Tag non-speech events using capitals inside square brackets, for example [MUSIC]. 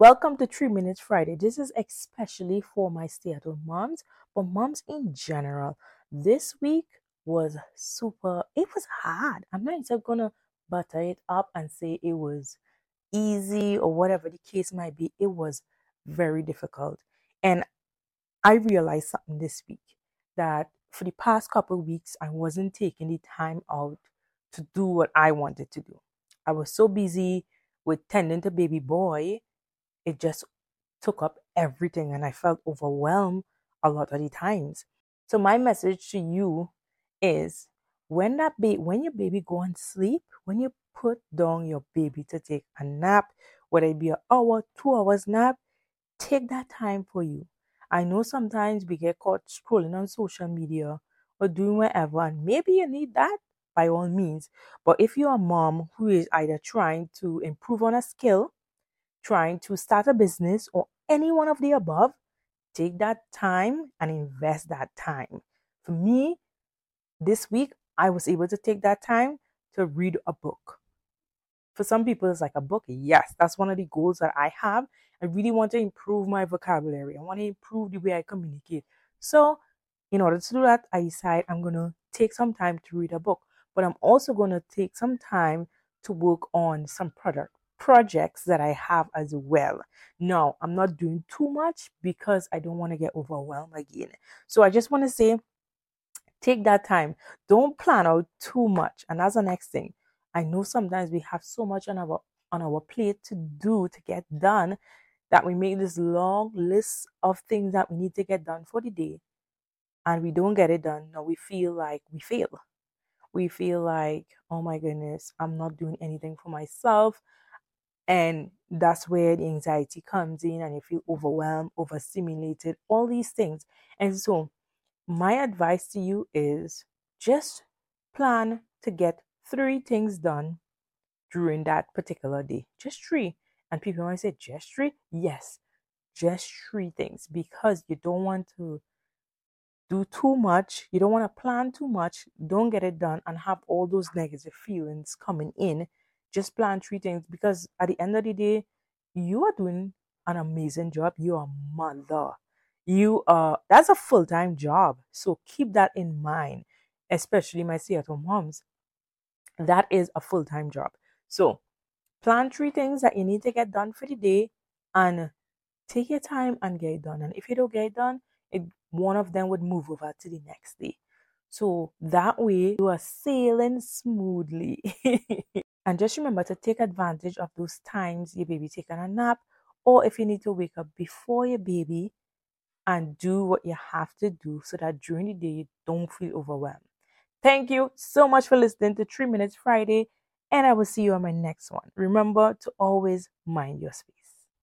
Welcome to 3 Minutes Friday. This is especially for my stay at home moms, but moms in general. This week was super, it was hard. I'm not even gonna butter it up and say it was easy or whatever the case might be. It was very difficult. And I realized something this week that for the past couple weeks, I wasn't taking the time out to do what I wanted to do. I was so busy with tending to baby boy it just took up everything and I felt overwhelmed a lot of the times. So my message to you is when that baby when your baby go and sleep, when you put down your baby to take a nap, whether it be an hour, two hours nap, take that time for you. I know sometimes we get caught scrolling on social media or doing whatever, and maybe you need that by all means. But if you're a mom who is either trying to improve on a skill trying to start a business or any one of the above, take that time and invest that time. For me, this week, I was able to take that time to read a book. For some people, it's like a book. Yes, that's one of the goals that I have. I really want to improve my vocabulary. I want to improve the way I communicate. So, in order to do that, I decide I'm going to take some time to read a book, but I'm also going to take some time to work on some product projects that I have as well. Now, I'm not doing too much because I don't want to get overwhelmed again. So I just want to say take that time. Don't plan out too much. And that's the next thing. I know sometimes we have so much on our on our plate to do to get done that we make this long list of things that we need to get done for the day and we don't get it done. Now we feel like we fail. We feel like, oh my goodness, I'm not doing anything for myself. And that's where the anxiety comes in, and you feel overwhelmed, overstimulated, all these things. And so, my advice to you is just plan to get three things done during that particular day. Just three. And people might say, just three? Yes, just three things because you don't want to do too much. You don't want to plan too much. Don't get it done and have all those negative feelings coming in just plan three things because at the end of the day, you are doing an amazing job. You are mother. You are that's a full-time job. So keep that in mind, especially my stay at home moms. That is a full-time job. So plan three things that you need to get done for the day and take your time and get it done. And if you don't get it done, it, one of them would move over to the next day. So that way you are sailing smoothly. [LAUGHS] And just remember to take advantage of those times your baby taking a nap, or if you need to wake up before your baby and do what you have to do so that during the day you don't feel overwhelmed. Thank you so much for listening to 3 Minutes Friday, and I will see you on my next one. Remember to always mind your space.